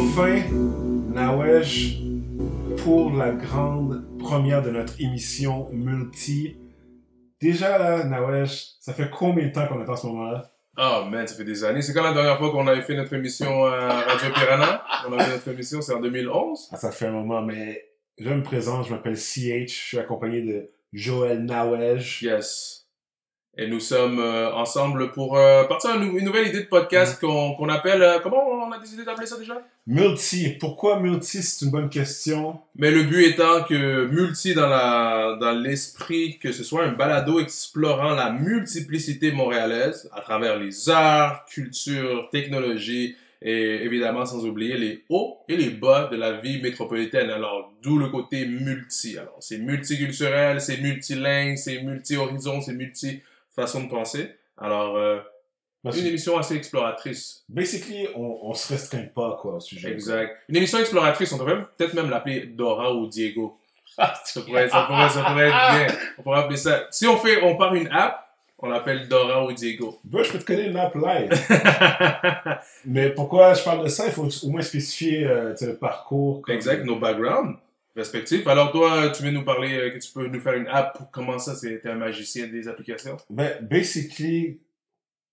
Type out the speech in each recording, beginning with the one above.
enfin, Nawesh, pour la grande première de notre émission multi. Déjà là, Nawesh, ça fait combien de temps qu'on est en ce moment-là? Oh man, ça fait des années. C'est quand la dernière fois qu'on avait fait notre émission à Radio Piranha? On avait notre émission, c'est en 2011? Ah, ça fait un moment, mais je me présente, je m'appelle CH, je suis accompagné de Joël Nawej. Yes. Et nous sommes euh, ensemble pour euh, partir à une, une nouvelle idée de podcast qu'on qu'on appelle... euh, comment on a décidé d'appeler ça déjà? Multi. Pourquoi multi? C'est une bonne question? Mais le but étant que multi dans la dans l'esprit que ce soit un balado explorant la multiplicité montréalaise à travers les arts, culture, technologie et évidemment sans oublier les hauts et les bas de la vie métropolitaine. Alors d'où le côté multi. Alors c'est multiculturel, c'est multilingue, c'est multi-horizon, c'est multi façon de penser. Alors euh, une émission assez exploratrice. basically, on, on se restreint pas, quoi, au sujet. Exact. Une émission exploratrice, on devrait même- peut-être même l'appeler Dora ou Diego. Ça pourrait, ça pourrait, ça pourrait être bien. On pourrait appeler ça. Si on fait, on part une app, on l'appelle Dora ou Diego. Bro, je peux te connaître une app live. Mais pourquoi je parle de ça? Il faut au moins spécifier euh, le parcours. exact, nos backgrounds respectifs. Alors toi, tu veux nous parler, euh, que tu peux nous faire une app pour comment ça, c'est un magicien des applications? Ben, basically,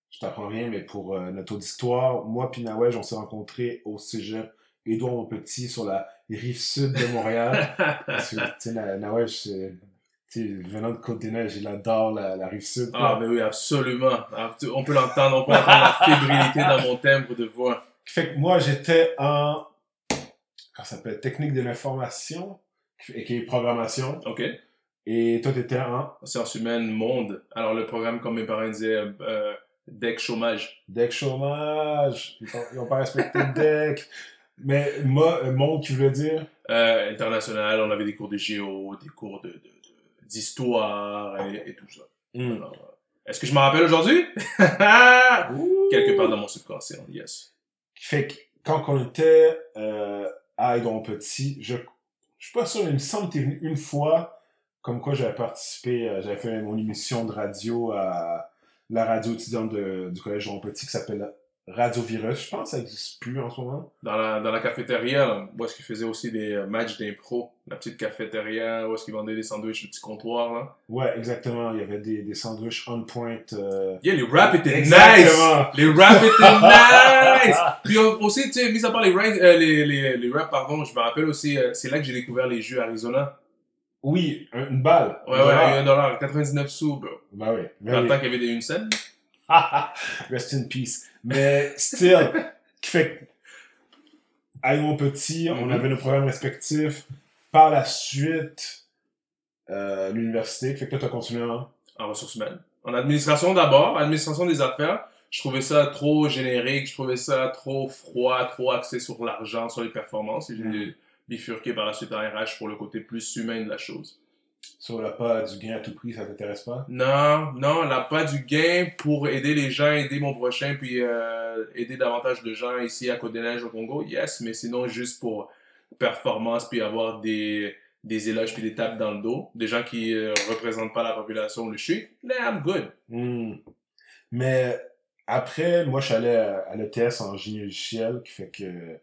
je t'apprends rien, mais pour euh, notre auditoire, moi puis Nawej, on s'est rencontrés au cégep Édouard Montpetit sur la rive sud de Montréal. Parce que, tu sais, Na- Nawej, c'est- tu sais, venant de Côte-des-Neiges, il adore la, la rive sud. ah, mais oui, absolument. On peut l'entendre, on peut entendre la fébrilité dans mon timbre de voix. Fait que moi, j'étais en, ça s'appelle, technique de l'information, et qui est programmation. OK? Et toi, t'étais en Sciences humaines, monde. Alors le programme, comme mes parents disaient, euh, DEC chômage. deck chômage. Ils ont, ils ont pas respecté le deck. Mais moi, euh, monde, tu veux dire? euh, international, on avait des cours de géo, des cours de, d'histoire et, et tout ça. Alors, euh, est-ce que je m'en rappelle aujourd'hui? Quelque part dans mon subconscient, yes. Fait que quand on était euh, Edouard Petit, je, je suis pas sûr, mais il me semble que t'es venu une fois, comme quoi j'avais participé, euh, j'avais fait mon émission de radio à la radio étudiante de- du collège Jean Petit qui s'appelle Radio Virus. Je pense que ça existe plus en ce moment. Dans la, dans la cafétéria, là, où est-ce qu'ils faisaient aussi des euh, matchs d'impro, la petite cafétéria, où est-ce qu'ils vendaient des sandwichs, le petit comptoir, là. Ouais, exactement. Il y avait des, des sandwichs on point. euh, Yeah, les rap étaient nice! Exactement. Les rap étaient nice! Puis euh, aussi, tu sais, mis à part les, rap- euh, les, les, les rap, pardon, je me rappelle aussi, euh, c'est là que j'ai découvert les jus Arizona. Oui, un- une balle. Ouais, Un ouais, dollar. un dollar, 99 sous, bro. Ben oui. ben Dans le temps qu'il y avait des une scène. Rest in peace. Mais still, qui fait que, à mon petit, on Mhm. avait nos programmes respectifs. Par la suite, euh, l'université, qui fait que toi, t'as continué en... en ressources humaines. En administration d'abord, administration des affaires, je trouvais ça trop générique, je trouvais ça trop froid, trop axé sur l'argent, sur les performances, et j'ai Mm. bifurqué par la suite en RH pour le côté plus humain de la chose. Sur le pas du gain à tout prix, ça t'intéresse pas? Non, non, là, pas du gain pour aider les gens, aider mon prochain, puis euh, aider davantage de gens ici à Côte-des-Neiges au Congo, yes, mais sinon juste pour performance, puis avoir des, des éloges, puis des tapes dans le dos, des gens qui euh, représentent pas la population où je suis, nah, I'm good. Hmm. Mais après, moi, je suis allé à, à l'ETS en génie logiciel, qui fait que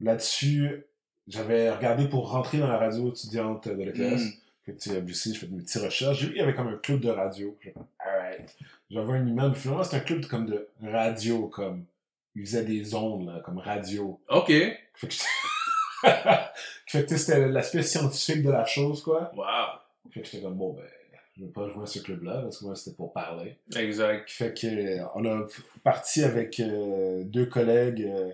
là-dessus, j'avais regardé pour rentrer dans la radio étudiante de l'ETS. Mm. Fait que, obviously, je fais des petites recherches. J'ai vu qu'il y avait comme un club de radio. Alright. J'avais un email, mais finalement, c'était un club comme de radio, comme. Ils faisaient des ondes, là, comme radio. Ok, Fait que, fait que, c'était l'aspect scientifique de la chose, quoi. wow. Fait que j'étais comme, bon, ben, je vais pas jouer à ce club-là, parce que moi, c'était pour parler. Exact. Fait que, euh, on a parti avec euh, deux collègues, euh,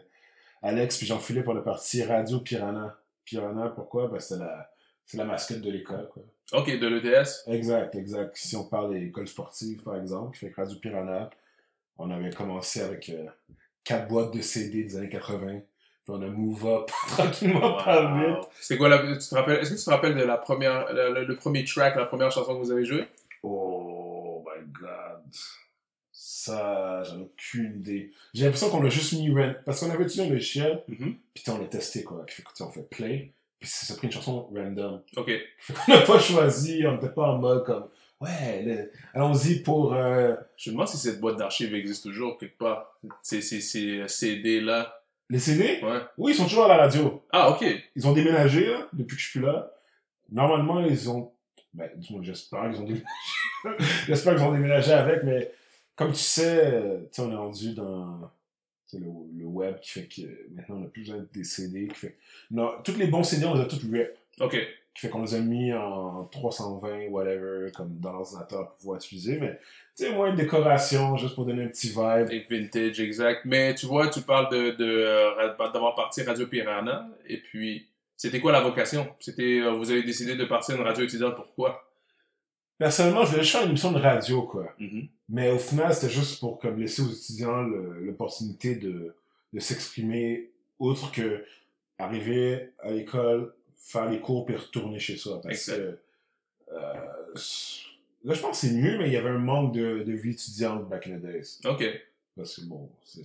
Alex puis Jean-Philippe, on a parti Radio Piranha. Piranha, pourquoi? Ben, c'est la, c'est la mascotte de l'école, quoi. Ok, de l'ETS. Exact, exact. Si on parle des écoles sportives, par exemple, fait que Radio Piranha, on avait commencé avec euh, quatre boîtes de CD des années 80. Puis on a move up tranquillement par vite. Wow. C'était quoi la, tu te rappelles, est-ce que tu te rappelles de la première, le, le- le premier track, la première chanson que vous avez jouée? Oh my god. Ça, j'en ai aucune idée. J'ai l'impression qu'on a juste mis Rent. Parce qu'on avait utilisé un logiciel, Mhm. puis on l'a testé, quoi. Sais, on fait play, puis ça a pris une chanson random. Ok. Qu'on n'a pas choisi, on n'était pas en mode comme, ouais, là, allons-y pour. euh, Je me demande si cette boîte d'archives existe toujours quelque part. Ces, ces, ces CD-là. Les CD? Ouais. Oui, ils sont toujours à la radio. Ah, ok. Ils ont déménagé, là, depuis que je suis là. Normalement, ils ont... Ben, du moins, j'espère qu'ils ont déménagé. j'espère qu'ils ont déménagé avec, mais comme tu sais, euh, tu sais, on est rendu dans le, le web qui fait que maintenant, on n'a plus besoin des CD. Qui fait... Non, tous les bons CD, on les a tous rip. Ok. Qui fait qu'on les a mis en 320, whatever, comme dans l'ordinateur pour pouvoir utiliser. Mais, tu sais, moins une décoration, juste pour donner un petit vibe. Et vintage, exact. Mais tu vois, tu parles de, de euh, d'avoir parti Radio Piranha. Et puis, c'était quoi la vocation? C'était, euh, vous avez décidé de partir une radio étudiante, pourquoi? Personnellement, je voulais juste faire une émission de radio, quoi. Mhm. Mais au final, c'était juste pour comme laisser aux étudiants l'opportunité de, de s'exprimer autre que arriver à l'école, faire les cours puis retourner chez soi. Parce Exact. que euh, là, je pense que c'est mieux, mais il y avait un manque de, de vie étudiante back in the days. Ok. Parce que bon, c'est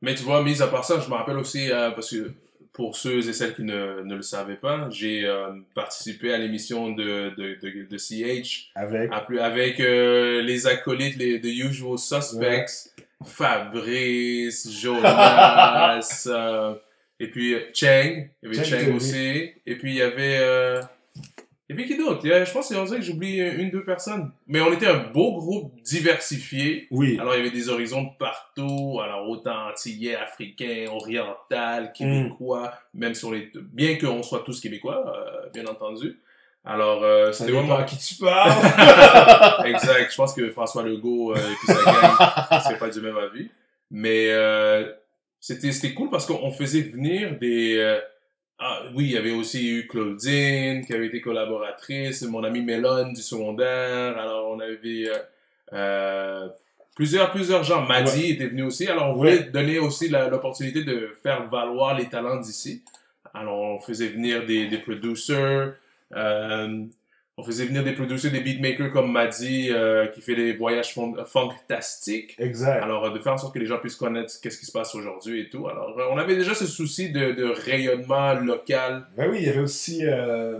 Mais tu vois, mis à part ça, je me rappelle aussi, euh, parce que pour ceux et celles qui ne, ne le savaient pas, j'ai euh, participé à l'émission de, de, de, de CH avec. Avec euh, les acolytes, les The Usual Suspects, Fabrice, Jonas, euh, et puis euh, Cheng, il y avait Cheng Cheng aussi, et puis il y avait... Euh, y avait qui d'autre? Je pense que c'est que j'oublie une, deux personnes. Mais on était un beau groupe diversifié. oui, Alors, il y avait des horizons de partout, alors autant antillais, africains, oriental, québécois, même on est, bien qu'on soit tous québécois, euh, bien entendu. Alors, euh, c'était vraiment... à qui tu parles. exact. Je pense que François Legault euh, et puis sa gang, c'est pas du même avis. Mais euh, c'était c'était cool parce qu'on faisait venir des... ah oui, il y avait aussi eu Claudine qui avait été collaboratrice, mon ami Mélone du secondaire. Alors on avait euh, euh, plusieurs plusieurs gens. Madi était venu aussi. Alors on voulait Ouais. donner aussi l'opportunité de faire valoir les talents d'ici. Alors on faisait venir des des producers. Euh, on faisait venir des producers, des beatmakers comme Madi, euh, qui fait des voyages fantastiques. exact. Alors, euh, de faire en sorte que les gens puissent connaître qu'est-ce qui se passe aujourd'hui et tout. Alors, euh, on avait déjà ce souci de, de rayonnement local. Ben oui, il y avait aussi euh,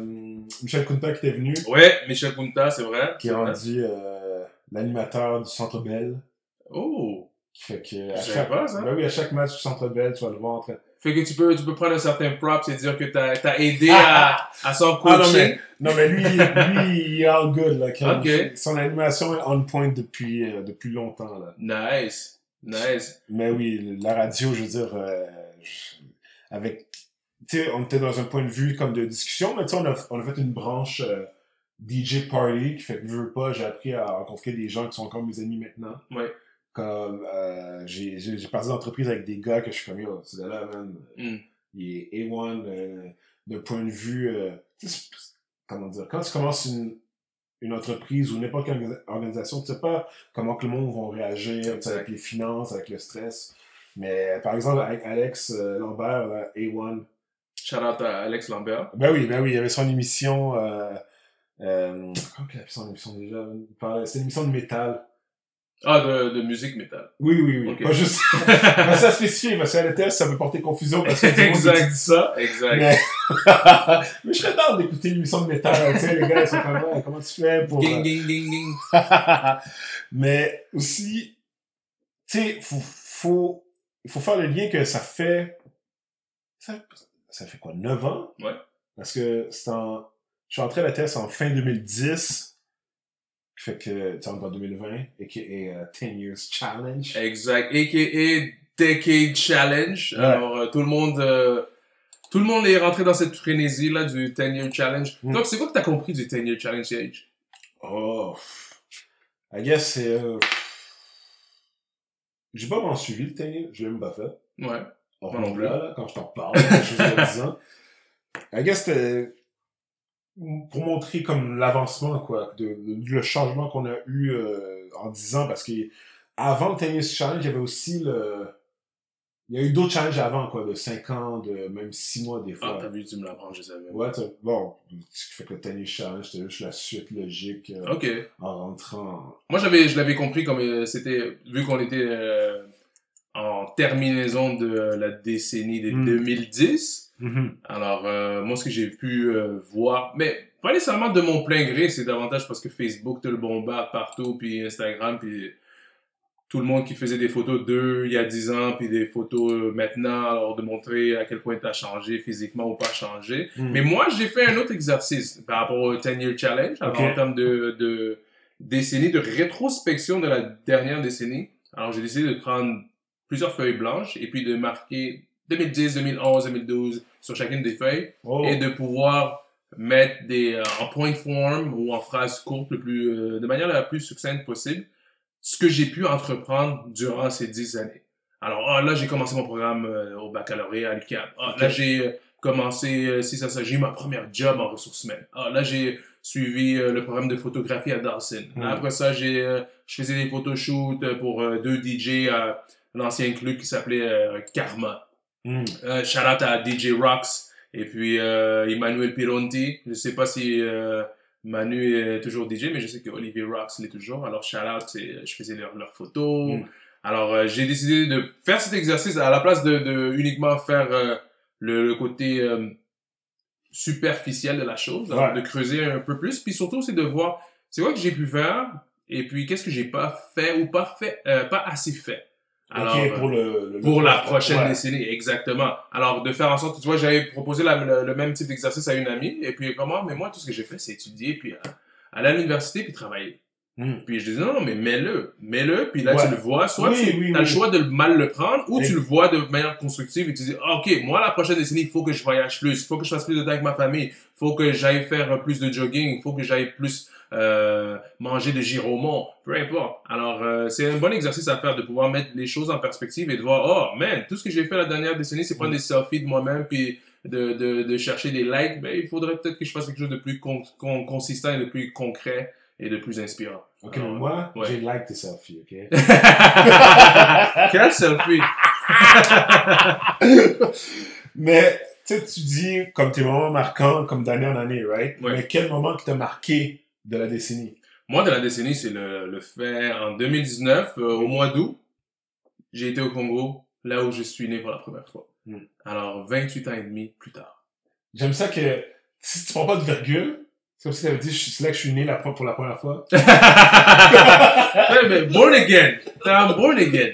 Michel Kunta qui était venu, Ouais, Michel Kunta, c'est vrai. qui est rendu euh, l'animateur du Centre Bell. Oh! Qui fait que à chaque, pas, ça. ben oui, à chaque match du Centre Bell, tu vas le voir en train. Fait que tu peux, tu peux prendre un certain props et dire que t'as as aidé à, à son Ah non coaching. mais, non mais lui, lui, il est all good là. Comme-. Son animation est on point depuis euh, depuis longtemps là. Nice. Nice. Mais oui, la radio, je veux dire, euh, avec, tu sais, on était dans un point de vue comme de discussion, mais tu sais, on a, on a fait une branche euh, DJ party qui fait que je veux pas, j'ai appris à rencontrer des gens qui sont encore mes amis maintenant. Ouais. Comme euh, j'ai j'ai j'ai parti d'entreprise avec des gars que je suis comme yo, c'est là man, Mm. il est A1 euh, d'un point de vue euh, comment dire quand tu commences une une entreprise ou n'importe quelle orga- organisation, tu sais pas comment que le monde va réagir, avec les finances, avec le stress. Mais par exemple, avec Alex euh, Lambert, là, A1, Shout out à Alex Lambert. ben oui, ben oui, il y avait son émission, euh, euh, comment il son émission déjà? C'était une émission de métal. Ah, de, de musique métal. Oui, oui, oui. Ok. Pas juste, pas ça spécifié, parce qu'à la test, ça peut porter confusion parce que tout le monde Exact. dit ça. exact. Mais, mais je serais d'accord d'écouter une émission de métal, tu sais, les gars, ils sont comme, comment tu fais pour... Ding, euh, ding, ding, ding. mais aussi, tu sais, faut, faut, il faut faire le lien que ça fait, ça, ça fait quoi, 9 ans? Ouais. Parce que c'est en, je suis entré à la thèse en fin 2010, qui fait que, tu en 2020, et qui est 10 Years Challenge. Exact. A.K.A. Decade Challenge. Ouais. Alors, euh, tout le monde... euh, tout le monde est rentré dans cette frénésie-là du 10 Year Challenge. Mm. Donc, c'est quoi que t'as compris du 10 Year Challenge, CH? Oh, I guess c'est, euh, j'ai pas vraiment suivi le 10 Years, je l'ai même pas fait. Ouais. Non nombre plus. là, là, quand je t'en parle, quelque chose de 10 ans. I guess c'était pour montrer comme l'avancement, quoi, de, de- le changement qu'on a eu euh, en 10 ans, parce que avant le Tennis Challenge, il y avait aussi le... Il y a eu d'autres challenges avant, quoi, de 5 ans, de même 6 mois des Ah, fois. t'as vu, tu me l'apprends, je savais. ouais, t'as- bon, ce qui fait que le Tennis Challenge, c'était juste la suite logique euh, Ok. en rentrant... Moi, j'avais, je l'avais compris comme euh, c'était, vu qu'on était terminaison de la décennie des Mm. 2010. Alors, euh, moi, ce que j'ai pu euh, voir, mais pas nécessairement de mon plein gré, c'est davantage parce que Facebook te le bombarde partout, puis Instagram, puis tout le monde qui faisait des photos d'eux il y a 10 ans, puis des photos euh, maintenant, alors de montrer à quel point tu as changé physiquement ou pas changé. Hmm. Mais moi, j'ai fait un autre exercice par rapport au 10 Year Challenge, alors Ok. en termes de, de décennie, de rétrospection de la dernière décennie. Alors, j'ai décidé de prendre plusieurs feuilles blanches et puis de marquer 2010, 2011, 2012 sur chacune des feuilles Oh. et de pouvoir mettre des euh, en point form ou en phrase courte le plus euh, de manière la plus succincte possible ce que j'ai pu entreprendre durant ces dix années. Alors ah, là j'ai commencé mon programme euh, au baccalauréat à l'UQAM. Ah. Là j'ai commencé si ça j'ai eu ma première job en ressources humaines. Ah, là j'ai suivi le programme de photographie à Dawson. Là, Mm. après ça j'ai je faisais des photoshoots pour deux DJ à l'ancien club qui s'appelait euh, Karma. Hmm. Euh, shout out à DJ Rocks et puis euh, Emmanuel Pironti. Je sais pas si euh, Manu est toujours DJ, mais je sais que Olivier Rocks l'est toujours. Alors shout out, je faisais leurs leurs photos. Mm. Alors j'ai décidé de faire cet exercice à la place de, de uniquement faire le, le côté superficiel de la chose, Ouais. de creuser un peu plus, puis surtout c'est de voir c'est quoi que j'ai pu faire et puis qu'est-ce que j'ai pas fait ou pas fait, pas assez fait. Alors, pour le, le- pour la prochaine ouais. décennie, exactement. Alors, de faire en sorte, tu vois, j'avais proposé la- le, le même type d'exercice à une amie, et puis comment, mais moi, tout ce que j'ai fait, c'est étudier, puis euh, aller à l'université, puis travailler. Hmm. Puis je disais, non, non, mais mets-le, mets-le, puis là, Ouais. tu le vois, soit Oui, tu oui, as le choix de mal le prendre, ou tu le vois de manière constructive, et tu dis, ah, ok, moi, la prochaine décennie, il faut que je voyage plus, il faut que je fasse plus de temps avec ma famille, il faut que j'aille faire plus de jogging, il faut que j'aille plus euh, manger de giromont, peu importe. Alors, euh, c'est un bon exercice à faire de pouvoir mettre les choses en perspective et de voir, oh, man, tout ce que j'ai fait la dernière décennie, c'est prendre des selfies de moi-même, puis de, de, de chercher des likes, ben, il faudrait peut-être que je fasse quelque chose de plus con- con- consistant et de plus concret et de plus inspirant. Ok, Alors, moi, ouais. j'ai like tes selfies, ok? Quel selfie? Mais, tu sais, tu dis comme tes moments marquants, comme d'année en année, right? Ouais. Mais quel moment qui t'a marqué de la décennie? Moi, de la décennie, c'est le, le fait en 2019, euh, au mois d'août, j'ai été au Congo, là où je suis né pour la première fois. Mm. Alors, 28 ans et demi plus tard. J'aime ça que si tu prends pas de virgule, c'est comme si tu avais dit c'est là que je suis né la, pour la première fois. Mais born again. I'm born again.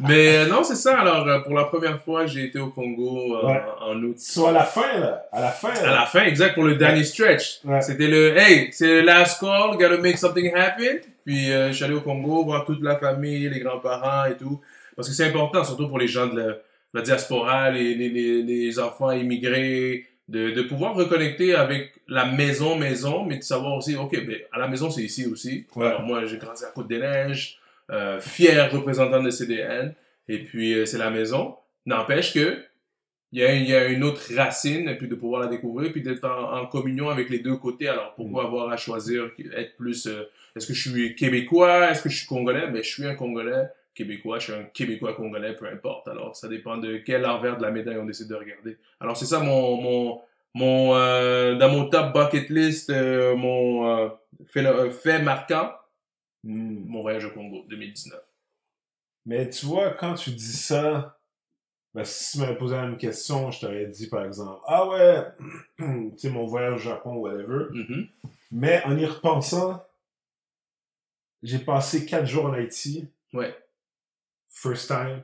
Mais euh, non, c'est ça. Alors, euh, pour la première fois, j'ai été au Congo euh, Ouais. en août. Soit à la fin, là. À la fin, À la fin, exact, pour le dernier stretch. Ouais. C'était le, hey, c'est le last call, gotta make something happen. Puis, euh, je suis allé au Congo, voir toute la famille, les grands-parents et tout. Parce que c'est important, surtout pour les gens de la, la diaspora, les, les, les, les enfants immigrés, de, de pouvoir reconnecter avec la maison, maison, mais de savoir aussi, OK, ben, à la maison, c'est ici aussi. Ouais. Alors, moi, j'ai grandi à Côte-des-Neiges, euh, fier représentant de CDN, et puis euh, c'est la maison. N'empêche que il y, a, il y a une autre racine, et puis de pouvoir la découvrir, puis d'être en, en communion avec les deux côtés. Alors, pourquoi Mm. avoir à choisir, être plus... euh, est-ce que je suis québécois? Est-ce que je suis congolais? Ben, je suis un congolais québécois, je suis un québécois congolais, peu importe. Alors, ça dépend de quel envers de la médaille on décide de regarder. Alors, c'est ça mon... mon mon euh, dans mon top bucket list euh, mon euh, fait, euh, fait marquant Hmm. mon voyage au Congo 2019 Mais tu vois, quand tu dis ça, ben, si tu m'avais posé la même question, je t'aurais dit, par exemple, ah ouais, tu sais, mon voyage au Japon, whatever. Mhm. Mais en y repensant, j'ai passé quatre jours en Haïti, ouais first time.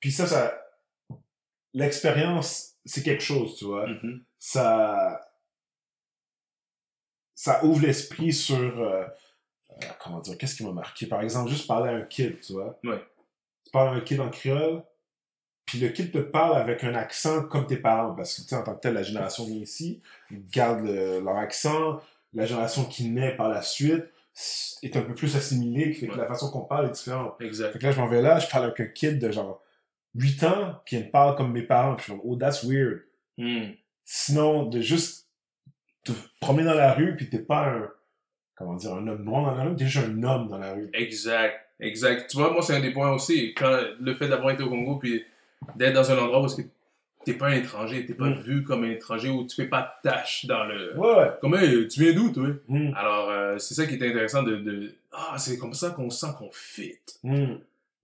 Puis ça, ça, l'expérience, c'est quelque chose, tu vois. Mhm. Ça, ça ouvre l'esprit sur, euh, euh, comment dire, qu'est-ce qui m'a marqué? Par exemple, juste parler à un kid, tu vois. Ouais. Tu parles à un kid en créole, puis le kid te parle avec un accent comme tes parents, parce que, tu sais, en tant que tel, la génération vient ici, ils gardent le- leur accent, la génération qui naît par la suite est un peu plus assimilée, qui fait que Ouais. la façon qu'on parle est différente. exact Fait que là, je m'en vais là, je parle avec un kid de genre 8 ans qui me parle comme mes parents, puis je suis comme, oh, that's weird. Hmm. Sinon, de juste te promener dans la rue, puis t'es pas un, comment dire, un homme noir dans la rue, t'es juste un homme dans la rue. exact exact tu vois moi c'est un des points aussi quand le fait d'avoir été au Congo puis d'être dans un endroit où t'es pas un étranger t'es pas Mm. vu comme un étranger où tu fais pas de tâche dans le Ouais, ouais. comme Hey, tu viens d'où toi? Mm, alors euh, c'est ça qui est intéressant de, de ah c'est comme ça qu'on sent qu'on fit mm,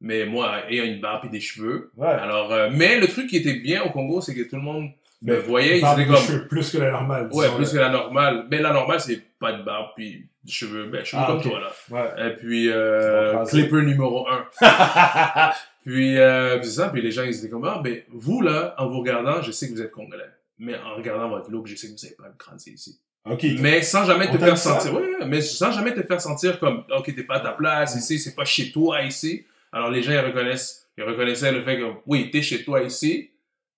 mais moi ayant une barbe et des cheveux ouais. alors euh, mais le truc qui était bien au Congo c'est que tout le monde me voyait ils étaient de comme cheveux plus que la normale. Ouais, plus que la normale. Mais la normale, c'est pas de barbe, puis cheveux, ben, cheveux Ah, comme toi, là. Ouais. Et puis, euh, clipper numéro 1. Puis, euh, c'est ça, puis les gens, ils étaient comme, ah, ben, vous, là, en vous regardant, je sais que vous êtes congolais. Mais en regardant votre look, je sais que vous n'avez pas grandi ici. ok. Mais sans jamais te faire sentir, ouais, ouais, mais sans jamais te faire sentir comme, ok, t'es pas à ta place Mm. ici, c'est pas chez toi ici. Alors les gens, ils reconnaissent, ils reconnaissaient le fait que, oui, t'es chez toi ici,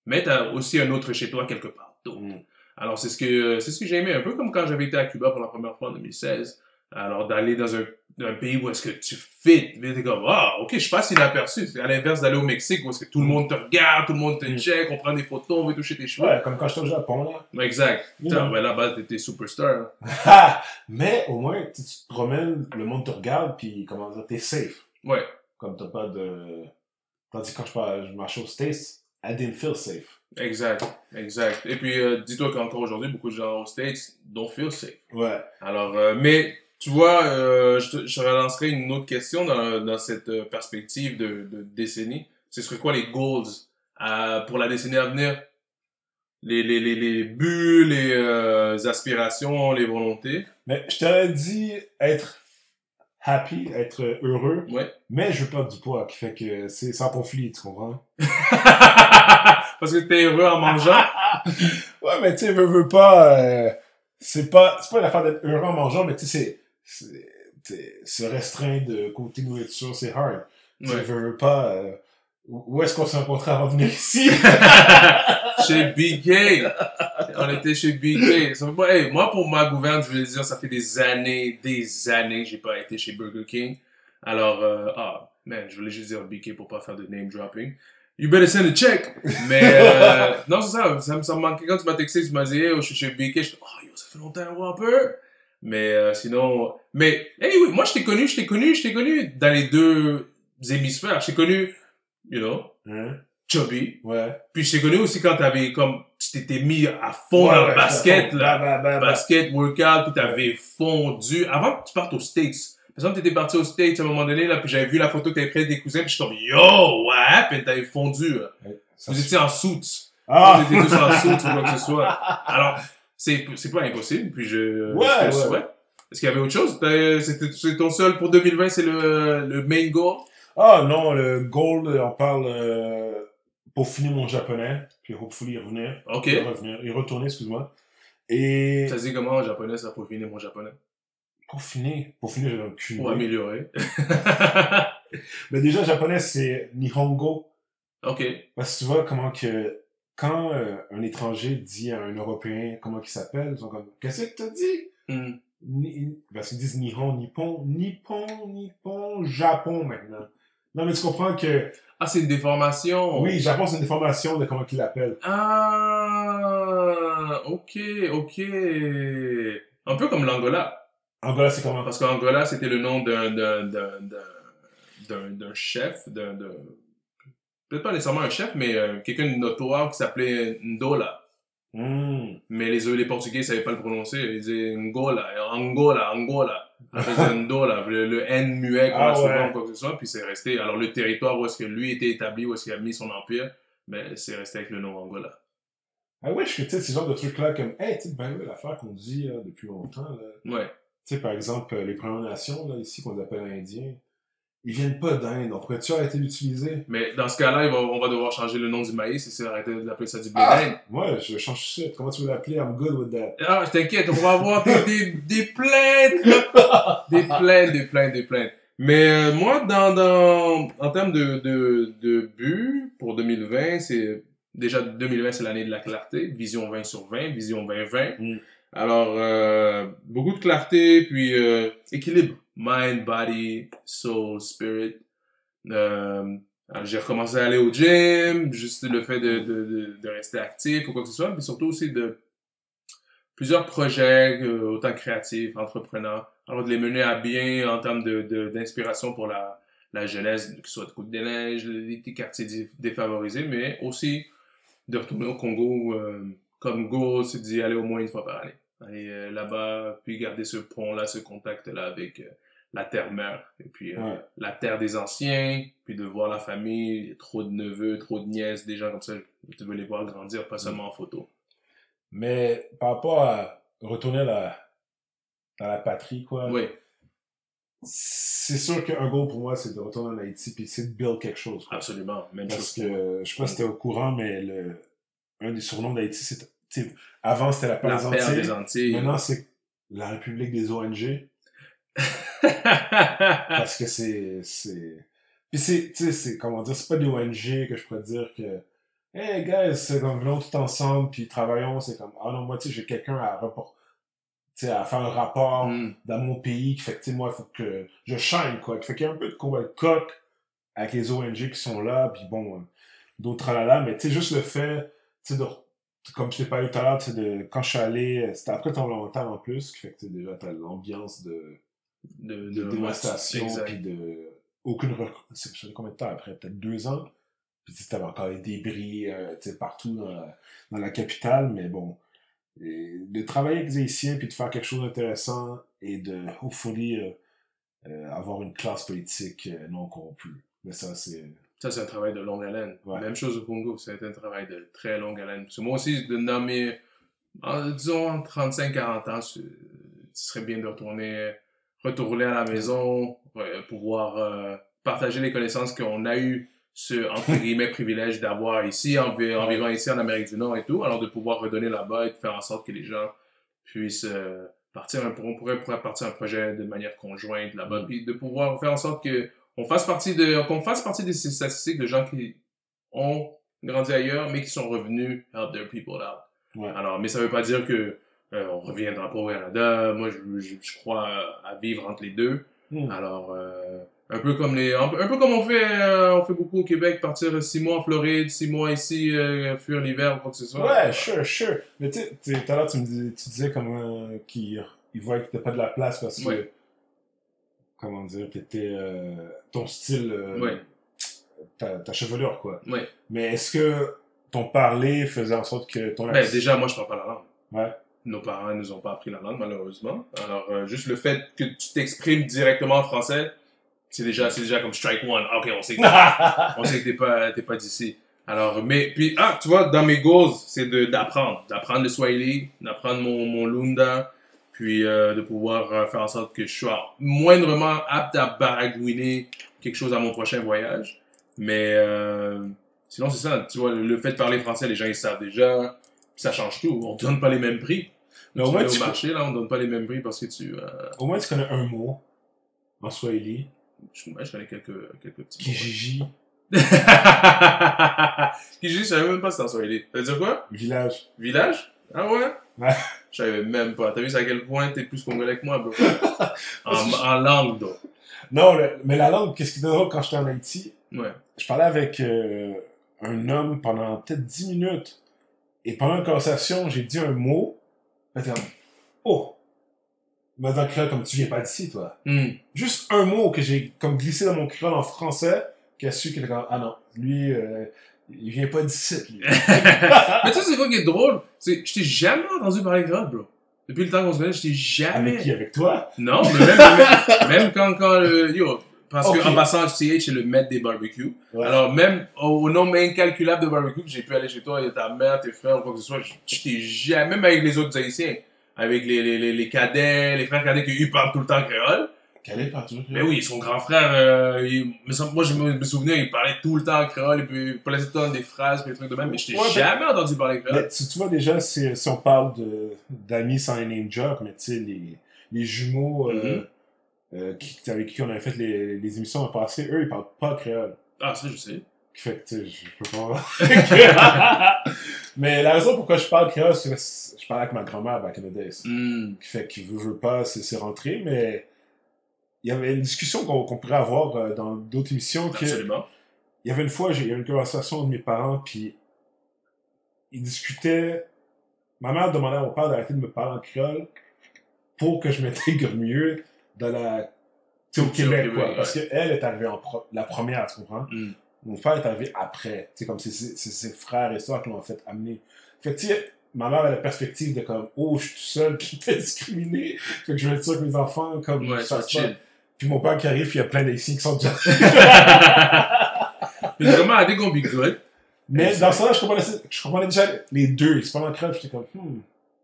mais t'as aussi un autre chez toi quelque part d'autre. Mm. Alors c'est ce que, c'est ce que j'ai aimé, un peu comme quand j'avais été à Cuba pour la première fois en 2016. Alors d'aller dans un, un pays où est-ce que tu fit, mais t'es comme, ah, ok, je passe inaperçu. C'est à l'inverse d'aller au Mexique où est-ce que tout le monde te regarde, tout le monde te Mm. check, on prend des photos, on veut toucher tes cheveux. Ouais, comme quand j'étais au Japon, là. Exact. You Putain, ben là-bas, t'étais superstar. hein. Ah! Mais au moins, tu, te promènes, le monde te regarde, puis comment dire, t'es safe. Ouais. Comme t'as pas de. Tandis que quand je, je marchais aux States, I didn't feel safe. Exact, exact. Et puis, euh, dis-toi qu'encore aujourd'hui, beaucoup de gens aux States don't feel safe. Ouais. Alors, euh, mais tu vois, euh, je, te, je relancerai une autre question dans, dans cette euh, perspective de, de décennie. Ce serait quoi les goals euh, pour la décennie à venir? Les, les, les, les buts, les euh, aspirations, les volontés? Mais je t'aurais dit être happy, être heureux, Ouais. mais je veux perdre du poids, qui fait que c'est sans conflit, tu comprends? Parce que t'es heureux en mangeant? Ouais, mais tu sais, veux, veux pas, euh, c'est pas, c'est pas une affaire d'être heureux en mangeant, mais tu sais, se restreindre de côté nourriture, c'est hard. Tu Ouais. veux, veux pas, euh, où est-ce qu'on s'est rencontrés avant de venir ici? chez BK. On était chez BK. Hey, moi, pour ma gouverne, je veux dire, ça fait des années, des années que j'ai pas été chez Burger King. Alors, euh, ah, man, je voulais juste dire BK pour pas faire de name dropping. You better send a check. Mais, euh, non, c'est ça, ça, me- ça me manquait quand tu m'as texté, tu m'as dit, hey, oh, je suis chez BK. Je suis oh, yo, ça fait longtemps, un peu. Mais, euh, sinon, mais, anyway, moi, je t'ai connu, je t'ai connu, je t'ai connu dans les deux hémisphères. Je t'ai connu, you know, Hein? chubby. Ouais. Puis je t'ai connu aussi quand t'avais comme tu t'étais mis à fond dans le basket là, Bah, bah, bah, basket workout, puis t'avais fondu avant que tu partes aux States. Par exemple, t'étais parti aux States à un moment donné là, puis j'avais vu la photo que t'avais prise des cousins, puis je suis yo, what happened? T'avais fondu. Là. Vous étiez en suits. Ah! Vous étiez tous en suits ou quoi que ce soit. Alors c'est pas impossible, puis je, Ouais, je te le ouais. souhaite. Est-ce qu'il y avait autre chose? C'était c'est ton seul pour 2020, c'est le, le main goal? Ah non, le goal, on parle euh, pour finir mon japonais, puis hopefully revenir. Ok. Y revenir, y retourner, excuse-moi. Et Ça se dit comment en japonais, ça pour finir mon japonais? pour finir, pour finir, j'ai aucune Pour idée. améliorer. Mais déjà, japonais, c'est Nihongo. ok. Parce que tu vois comment que quand euh, un étranger dit à un Européen comment il s'appelle, ils sont comme Qu'est-ce que t'as dit? Hmm. Ni- Parce qu'ils disent Nihon, Nippon, Nippon, Nippon, Japon maintenant. Non, mais tu comprends que Ah, c'est une déformation. oui, Japon, c'est une déformation de comment ils l'appellent. Ah, ok, ok. Un peu comme l'Angola. Angola, c'est comment? Parce qu'Angola, c'était le nom d'un, d'un, d'un, d'un, d'un, d'un chef, d'un- peut-être pas nécessairement un chef, mais euh, quelqu'un de notoire qui s'appelait Ndola. Hmm. Mais les, les Portugais ne savaient pas le prononcer. Ils disaient Ngola, Angola, Angola. Après, Ndola. Le, le N muet, comme Ah souvent, ouais. ou quoi que ce soit. Puis c'est resté. Alors, le territoire où est-ce que lui était établi, où est-ce qu'il a mis son empire, ben, c'est resté avec le nom Angola. I wish que, tu sais, ces genres de trucs-là, comme, hey, tu sais, ben oui, l'affaire qu'on dit là, depuis longtemps, là. Ouais. Tu sais, par exemple, les Premières Nations, là, ici, qu'on appelle Indiens, ils viennent pas d'Inde. On pourrait-tu arrêter d'utiliser? Mais dans ce cas-là, on va devoir changer le nom du maïs et c'est arrêter d'appeler ça du blé Ah! d'Inde. Moi, je change ça. Comment tu veux l'appeler? I'm good with that. Ah, t'inquiète, on va avoir des, des, des plaintes, des plaintes, des plaintes, des plaintes. Mais euh, moi, dans, dans, en termes de, de, de but pour 2020, c'est déjà 2020, c'est l'année de la clarté, vision 20 sur 20, vision 2020. Mm. Alors, euh, beaucoup de clarté, puis euh, équilibre, mind, body, soul, spirit. Euh, j'ai recommencé à aller au gym, juste le fait de, de, de, rester actif ou quoi que ce soit, puis surtout aussi de plusieurs projets, euh, autant créatifs, entrepreneurs, alors de les mener à bien en termes d'inspiration pour la, la jeunesse, que ce soit de Côte-des-Neiges, les petits quartiers dé- défavorisés, mais aussi de retourner au Congo euh, comme goal, c'est d'y aller au moins une fois par année. Aller là-bas, puis garder ce pont-là, ce contact-là avec la terre-mère, et puis euh, Ouais. la terre des anciens, puis de voir la famille, trop de neveux, trop de nièces, des gens comme ça, tu veux les voir grandir, pas seulement en photo. Mais par rapport à retourner à la, dans la patrie, quoi. Oui, C'est sûr qu'un goal pour moi, c'est de retourner en Haïti puis c'est de build quelque chose. quoi. absolument. Même Parce chose. que, je sais pas si t'es au courant, mais le, un des surnoms d'Haïti, c'est, avant c'était la La paire des Antilles. Maintenant, c'est la République des ONG. Parce que c'est, c'est, puis c'est, tu sais, c'est, comment dire, c'est pas des ONG que je pourrais dire que, hey, guys, c'est comme, venons tout ensemble, puis travaillons, c'est comme, ah non, moi, tu sais, j'ai quelqu'un à rapport, tu sais, à faire un rapport Hmm. dans mon pays qui fait que, tu sais, moi, il faut que je shine, quoi. Qui fait qu'il y a un peu de combat de coq avec les ONG qui sont là, puis bon, euh, d'autres tralala, mais tu sais, juste le fait, tu sais, de, comme je t'ai parlé tout à l'heure, tu sais, de, quand je suis allé, euh, c'était après ton volontaire en plus, qui fait que, déjà, t'as l'ambiance de, de, de dévastation, Exact. puis de, aucune rec... c'est je sais combien de temps après, peut-être deux ans, puis tu sais, t'avais encore les débris, euh, partout dans la, dans la capitale, mais bon, et de travailler avec des Haïtiens, puis de faire quelque chose d'intéressant, et de, hopefully, euh, euh, avoir une classe politique euh, non corrompue. Mais ça, c'est... Ça, c'est un travail de longue haleine. Ouais. Même chose au Congo, c'est un travail de très longue haleine. Parce que moi aussi, de- mes, en- disons, 35-40 ans, ce serait bien de retourner, retourner à la maison, ouais, pouvoir euh, partager les connaissances qu'on a eu ce, entre guillemets, privilège d'avoir ici, en, vi- en vivant ici en Amérique du Nord et tout. Alors, de pouvoir redonner là-bas et de faire en sorte que les gens puissent euh, partir, un, on pourrait, pourrait partir un projet de manière conjointe là-bas, Mm. puis de pouvoir faire en sorte que on fasse partie de, qu'on fasse partie des statistiques de gens qui ont grandi ailleurs, mais qui sont revenus help their people out. Ouais. Alors, mais ça veut pas dire que euh, on reviendra pas au Canada. Moi, je, je, je crois à vivre entre les deux. Hmm. Alors, euh, un peu comme les, un peu, un peu comme on fait, euh, on fait beaucoup au Québec, partir six mois en Floride, six mois ici, fuir l'hiver ou quoi que ce soit. Ouais, sure, sure. Mais tu sais, tout à l'heure, tu me disais, tu disais comment euh, qu'il il voyait que t'as pas de la place parce que, Ouais. comment dire, t'étais, ton style, Ouais. ta, ta chevelure, quoi. Ouais. Mais est-ce que ton parler faisait en sorte que ton Ben, déjà, moi, je parle pas la langue. Ouais. Nos parents nous ont pas appris la langue, malheureusement. Alors, euh, juste le fait que tu t'exprimes directement en français, c'est déjà, c'est déjà comme strike one. Ah, Ok, on sait que, on sait que t'es pas, t'es pas d'ici. Alors, mais, puis, ah, tu vois, dans mes goals, c'est de, d'apprendre. D'apprendre le Swahili, d'apprendre mon, mon Lunda, puis euh, de pouvoir euh, faire en sorte que je sois moindrement apte à baragouiner quelque chose à mon prochain voyage. Mais, sinon, c'est ça, tu vois, le, le fait de parler français, les gens, ils savent déjà. Ça change tout. On donne pas les mêmes prix. Mais au moins, tu, au marché, là, on donne pas les mêmes prix parce que tu... Euh, au moins, tu connais un mot en Swahili. je, connais quelques, quelques petits mots. Kijiji, Kijiji, je savais même pas si c'était en Swahili. Ça veut dire quoi? village. Village? Ah ouais? Ouais. Je savais même pas. T'as vu à quel point t'es plus congolais que moi, bro? en, en langue, donc. Non, le- mais la langue, qu'est-ce qui est drôle quand j'étais en Haïti? Ouais. Je parlais avec euh, un homme pendant peut-être 10 minutes. Et pendant la conversation, j'ai dit un mot. Comme, oh! Il m'a dit en créole comme tu viens pas d'ici, toi. Hmm. Juste un mot que j'ai comme glissé dans mon créole en français, qui a su qu'il était comme, ah non, lui, euh, il vient pas d'ici. Mais tu sais, c'est quoi qui est drôle? C'est, je t'ai jamais entendu parler créole, bro. Depuis le temps qu'on se connaît, je t'ai jamais. Avec qui? Avec toi? Non, mais même, même, même quand, quand le, yo, parce Ok. que en passant, CH est le maître des barbecues. Ouais. Alors, même au, nombre incalculable de barbecues que j'ai pu aller chez toi et ta mère, tes frères ou quoi que ce soit, je, t'ai jamais, même avec les autres Haïtiens, avec les, les, les, les cadets, les frères cadets qui parlent tout le temps créole. Est partout? Mais oui, son grand frère, euh, il- moi je me, souvenais, il parlait tout le temps créole, et puis il plaçait tout le temps des phrases, des trucs de même, mais je t'ai Ouais, ben- jamais entendu parler créole. Mais tu, tu vois déjà, si, si on parle d'amis sans name job, mais tu sais, les, les jumeaux euh, Mhm. euh, qui, avec qui on avait fait les, les émissions en passé, eux, ils parlent pas créole. Ah, ça je sais. Qui fait que, tu sais, je peux pas. mais la raison pourquoi je parle créole, c'est que je parlais avec ma grand-mère back in the days. Qui fait qu'il veut, veut pas, c'est rentré, mais il y avait une discussion qu'on pourrait avoir euh, dans d'autres émissions que Absolument. il y avait une fois, j'ai eu une conversation de mes parents, puis ils discutaient. Ma mère demandait à mon père d'arrêter de me parler en créole pour que je m'intègre mieux dans la. tu sais, au Québec, quoi. Parce qu'elle est arrivée en pro- la première, tu comprends? Hmm. Mon frère est arrivé après. Tu sais, comme c'est c'est- c'est ses frères et soeurs qui l'ont fait amener. Fait que, tu sais, ma mère a la perspective de comme, oh, je suis tout seul qui me fait discriminer. Fait que je vais être sûr que mes enfants, comme, Ouais, ça pas. chill. Puis mon père qui arrive, il y a plein d'Haïtiens qui sont déjà Puis comment I think gonna be good? Mais dans ça, je comprenais, je comprenais déjà les deux. Se parlaient en créole, j'étais comme, hmm.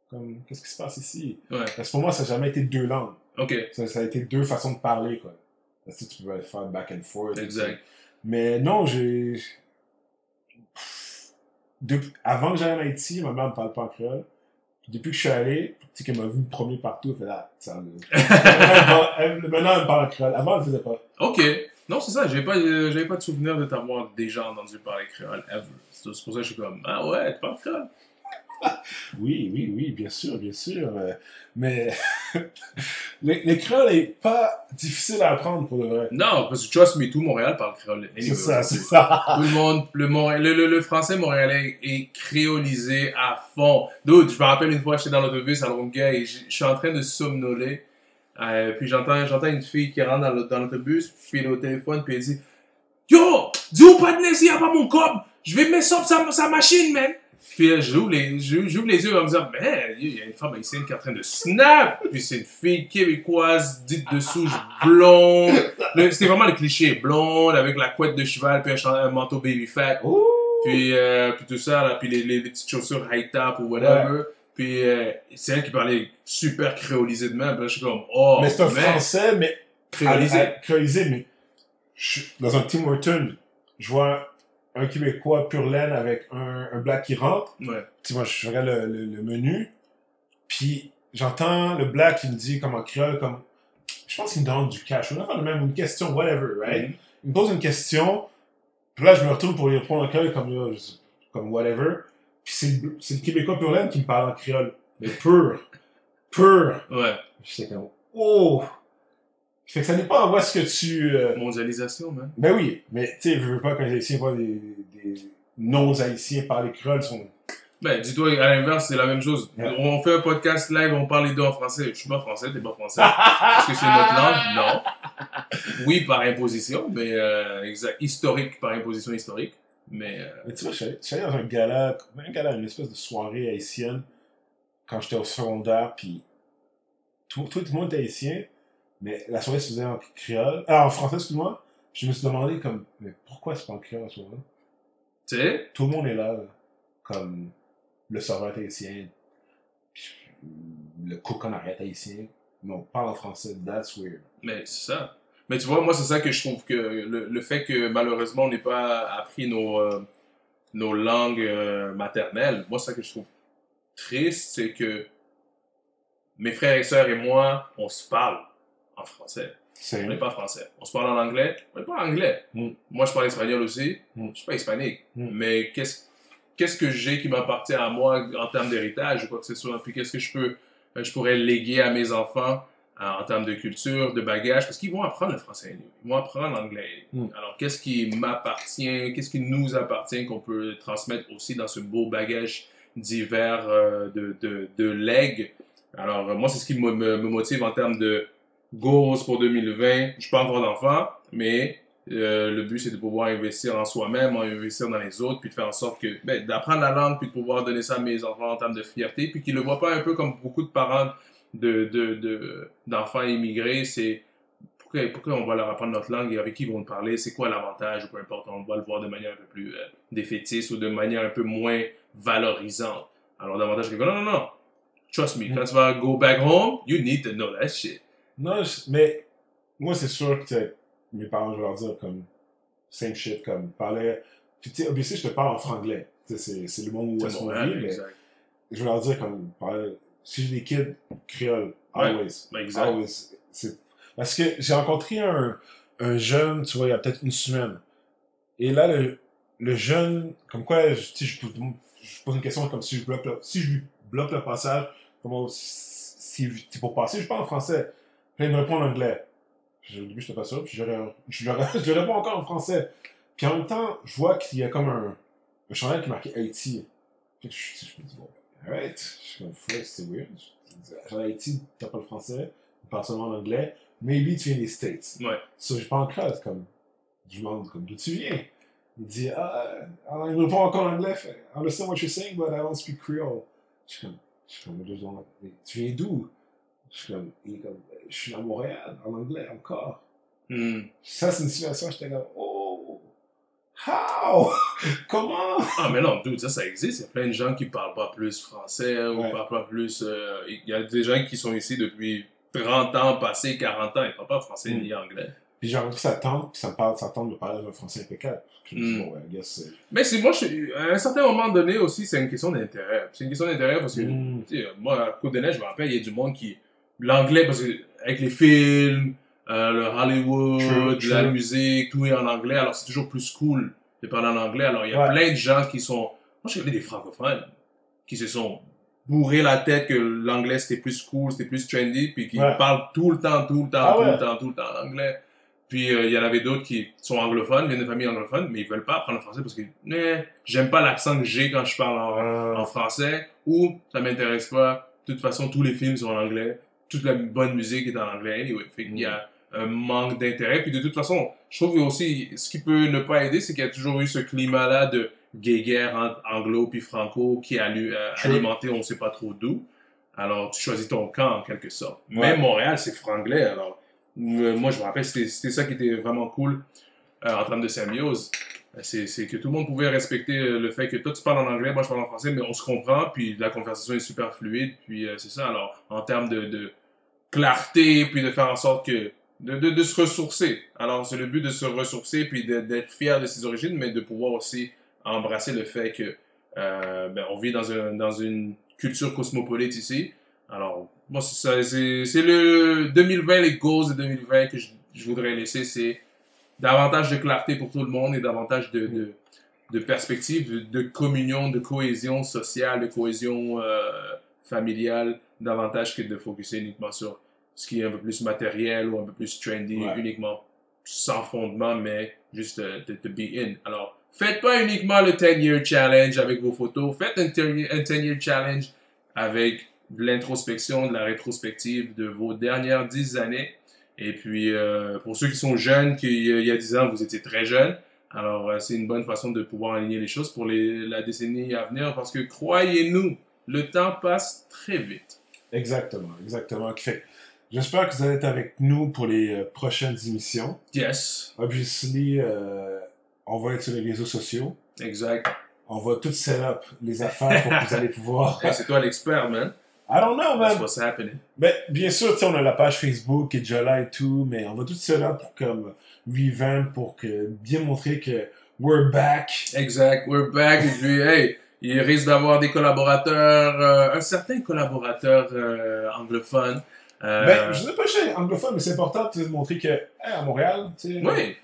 Comme, qu'est-ce qui se passe ici? Ouais. Parce que pour moi, ça n'a jamais été deux langues. Ok. Ça, ça a été deux façons de parler, quoi. Parce que tu peux faire back and forth. Exact. Mais non, j'ai. Depuis- Avant que j'aille en Haïti, ma mère ne parle pas en créole. Puis depuis que je suis allé, tu sais qu'elle m'a vu me promener partout, elle fait là, ça. là. Elle- Maintenant, elle me parle en créole. Avant, elle ne faisait pas. Ok. Non, c'est ça. J'avais pas, euh, j'avais pas de souvenir de t'avoir déjà entendu parler créole ever. C'est c'est pour ça que je suis comme, ah ouais, tu parles créole. Oui, oui, oui, bien sûr, bien sûr. euh, Mais le, le créole n'est pas difficile à apprendre pour le vrai. Non, parce que trust me, tout Montréal parle créole. C'est Anyway, ça, c'est ça. Tout le monde, le, Montréal- le, le- le français montréalais est créolisé à fond. Dude, je me rappelle une fois, j'étais dans l'autobus à Longueuil et je suis en train de somnoler. Euh, puis j'entends, j'entends une fille qui rentre dans l'autobus, puis elle est au téléphone, puis elle dit Yo, dis au pas de y a pas mon cob, je vais mettre ça sur sa, sa machine, man. Puis là, j'ouvre les, j'ouvre les yeux en me disant Man, il y a une femme haïtienne qui est en train de snap. Puis c'est une fille québécoise, dite de souche blonde. C'était vraiment le cliché, blonde, avec la couette de cheval, puis un, manteau baby fat. Ouh! Puis, euh, puis tout ça, là, puis les, les, petites chaussures high top ou whatever. Puis euh, c'est elle qui parlait super créolisé de même. Puis là, je suis comme, oh, mais c'est un français, mais créolisé. À- à- créolisé, mais je- dans un Tim Horton, je vois un Québécois pur laine avec un, un black qui rentre. Ouais. Tu vois, je regarde le, le- le menu, puis j'entends le black qui me dit comme en créole, comme je pense qu'il me demande du cash. On le même une question, whatever, right? Il me pose une question, puis là je me retourne pour lui répondre en créole comme, euh, je comme whatever. Puis c'est le, c'est le Québécois pur laine qui me parle en créole, mais pur, pur. Ouais. J'étais comme, oh! Fait que ça dépend où est-ce que tu. euh, Mondialisation, man. Ben oui, mais tu sais, je veux pas quand les Haïtiens voient des, des non-Haïtiens parler créole, sont. Ben, dis-toi, à l'inverse, c'est la même chose. On fait un podcast live, on parle les deux en français. Je suis pas français, t'es pas français. Est-ce que c'est notre langue? Non. Oui, par imposition, mais euh, exact. Historique, par imposition historique. Mais euh, Mais tu vois, je suis allé- je suis allé dans un gala, un gala, une espèce de soirée haïtienne, quand j'étais au secondaire, puis tout, tout, tout le monde était haïtien, mais la soirée se faisait en créole, ah, en français, excuse-moi. Je me suis demandé, comme, mais pourquoi c'est pas en créole à ce moment-là? tu sais, Tout le monde est là, là, comme le serveur haïtien, le cook en haïtien, mais on parle en français, that's weird. Mais c'est ça. Mais tu vois, moi, c'est ça que je trouve que le, le fait que malheureusement on n'ait pas appris nos, euh, nos langues euh, maternelles, moi, c'est ça que je trouve triste, c'est que mes frères et sœurs et moi, on se parle en français. C'est On n'est pas français. On se parle en anglais, on n'est pas anglais. Mm. Moi, je parle espagnol aussi, Mm. je suis pas hispanique. Mm. Mais qu'est-ce qu'est-ce que j'ai qui m'appartient à moi en termes d'héritage ou quoi que ce soit? Puis qu'est-ce que je peux, euh, je pourrais léguer à mes enfants euh, en termes de culture, de bagage? Parce qu'ils vont apprendre le français, ils vont apprendre l'anglais. Mm. Alors, qu'est-ce qui m'appartient, qu'est-ce qui nous appartient qu'on peut transmettre aussi dans ce beau bagage divers euh, de, de, de legs? Alors, moi, c'est ce qui me, me, me motive en termes de goals pour 2020. Je peux avoir d'enfants, mais euh, le but, c'est de pouvoir investir en soi-même, en investir dans les autres, puis de faire en sorte que, ben, d'apprendre la langue, puis de pouvoir donner ça à mes enfants en termes de fierté, puis qu'ils ne le voient pas un peu comme beaucoup de parents de, de, de, d'enfants immigrés, c'est pourquoi, pourquoi on va leur apprendre notre langue et avec qui ils vont parler, c'est quoi l'avantage, ou peu importe, on va le voir de manière un peu plus euh, défaitiste ou de manière un peu moins valorisante. Alors, davantage que, non, non, non, trust me, quand tu vas go back home, you need to know that shit. Non, je- mais moi, c'est sûr que mes parents, je vais leur dire comme same shit, comme parler. Puis tu sais, obviously, je te parle en franglais. C'est c'est le monde où est-ce qu'on vit, mais je vais leur dire comme parler. Si j'ai des kids créoles, always. Ben, exact. Always. C'est- Parce que j'ai rencontré un, un jeune, tu vois, il y a peut-être une semaine. Et là, le, le jeune, comme quoi, je, tu sais, je, pose- je pose une question comme si je bloque le, si je lui bloque le passage, comment, si, si pour passer, je parle en français. Puis là, il me répond en anglais. Puis, au début, je n'étais pas sûr, puis je, lui réponds encore en français. Puis en même temps, je vois qu'il y a comme un, un chandail qui est marqué Haïti. Puis je, je me dis, bon, alright. Je suis comme, fuck, c'est weird. Genre, Haïti, t'as pas le français, tu parles seulement en anglais. Maybe tu viens des States. Ouais. So, je parle crade, comme, je demande, comme, d'où tu viens? Il dit, ah, alors, il me répond encore en anglais, I understand what you're saying, but I don't speak Creole. Je suis comme, je suis comme, tu viens d'où? Je suis comme, il est comme, je suis à Montréal, en anglais, encore. Hmm. Ça, c'est une situation, j'étais comme, oh! How? Comment? Ah, mais non, dude, ça, ça existe. Il y a plein de gens qui parlent pas plus français ou Ouais. parlent pas plus. euh, Il y a des gens qui sont ici depuis 30 ans, passé 40 ans, ils parlent pas français Mm. ni anglais. Puis j'ai que ça tente, puis ça me parle, ça tente de parler un français impeccable. Je me dis, Mm. bon, ouais, I guess, Mais c'est moi, je, à un certain moment donné aussi, c'est une question d'intérêt. C'est une question d'intérêt parce que, moi, à Côte-des-Neiges, je me rappelle, il y a du monde qui. L'anglais, parce que avec les films, euh, le Hollywood, True, la musique, tout est en anglais, alors c'est toujours plus cool de parler en anglais. Alors il y a Ouais. plein de gens qui sont. Moi, connais des francophones qui se sont bourrés la tête que l'anglais c'était plus cool, c'était plus trendy, puis qui Ouais. parlent tout le temps, tout le temps, Ah tout ouais. le temps, tout le temps en anglais. Puis euh, il y en avait d'autres qui sont anglophones, viennent de familles anglophones, mais ils veulent pas apprendre le français parce que eh, j'aime pas l'accent que j'ai quand je parle en, Euh, en français ou ça m'intéresse pas. De toute façon, tous les films sont en anglais, toute la bonne musique est en anglais anyway. Fait qu'il y a un manque d'intérêt. Puis de toute façon, je trouve aussi ce qui peut ne pas aider, c'est qu'il y a toujours eu ce climat-là de guéguerre entre anglo puis franco qui a lu- euh, alimenté on sait pas trop d'où. Alors tu choisis ton camp en quelque sorte. Ouais. Même Montréal, c'est franglais. Alors euh, moi, je me rappelle, c'était c'était ça qui était vraiment cool euh, en termes de symbiose. Euh, C'est que tout le monde pouvait respecter euh, le fait que toi tu parles en anglais, moi je parle en français, mais on se comprend, puis la conversation est super fluide, puis euh, c'est ça. Alors, en termes de, clarté, puis de faire en sorte que. de, se ressourcer. Alors, c'est le but de se ressourcer, puis d'être fier de ses origines, mais de pouvoir aussi embrasser le fait que ben, on vit dans, un, dans une culture cosmopolite ici. Alors, moi, c'est le 2020, les goals de 2020 que je, je voudrais laisser, c'est davantage de clarté pour tout le monde et davantage de, de, de perspective, de, communion, de cohésion sociale, de cohésion euh, familiale, davantage que de focuser uniquement sur ce qui est un peu plus matériel ou un peu plus trendy, Ouais. uniquement sans fondement, mais juste euh, de, de be in. Alors, faites pas uniquement le 10-year challenge avec vos photos, faites un 10 un 10-year challenge avec de l'introspection, de la rétrospective de vos dernières 10 années. Et puis, euh, pour ceux qui sont jeunes, qui, euh, il y a 10 ans, vous étiez très jeunes, alors euh, c'est une bonne façon de pouvoir aligner les choses pour les, la décennie à venir, parce que croyez-nous, le temps passe très vite. Exactement, exactement. Que J'espère que vous allez être avec nous pour les euh, prochaines émissions. Yes, Obviously, euh, on va être sur les réseaux sociaux. exact. On va tout set up les affaires pour que vous allez pouvoir. Hey, c'est toi l'expert, man. I don't know, That's man. what's happening. Ben, bien sûr, tu sais, on a la page Facebook qui est déjà là et tout, mais on va tout set up pour comme revamp pour que bien montrer que we're back. Exact, we're back. Et puis, hey, il risque d'avoir des collaborateurs, euh, un certain collaborateur euh, anglophone. Euh, Ben, je sais pas chez anglophone, mais c'est important de montrer que, hey, à Montréal, tu sais, oui,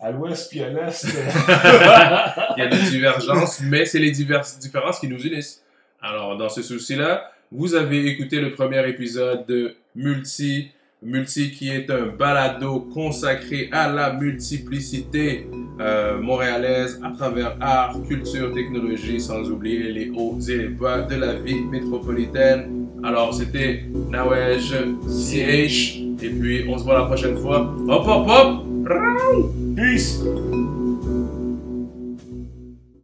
à l'ouest puis à l'est. il y a des divergences, mais c'est les diverses différences qui nous unissent. Alors, dans ce souci-là, vous avez écouté le premier épisode de Multi, Multi qui est un balado consacré à la multiplicité euh, montréalaise à travers art, culture, technologie, sans oublier les hauts et les bas de la vie métropolitaine. Alors, c'était Nawej CH, et puis on se voit la prochaine fois. Hop, hop, hop! Peace!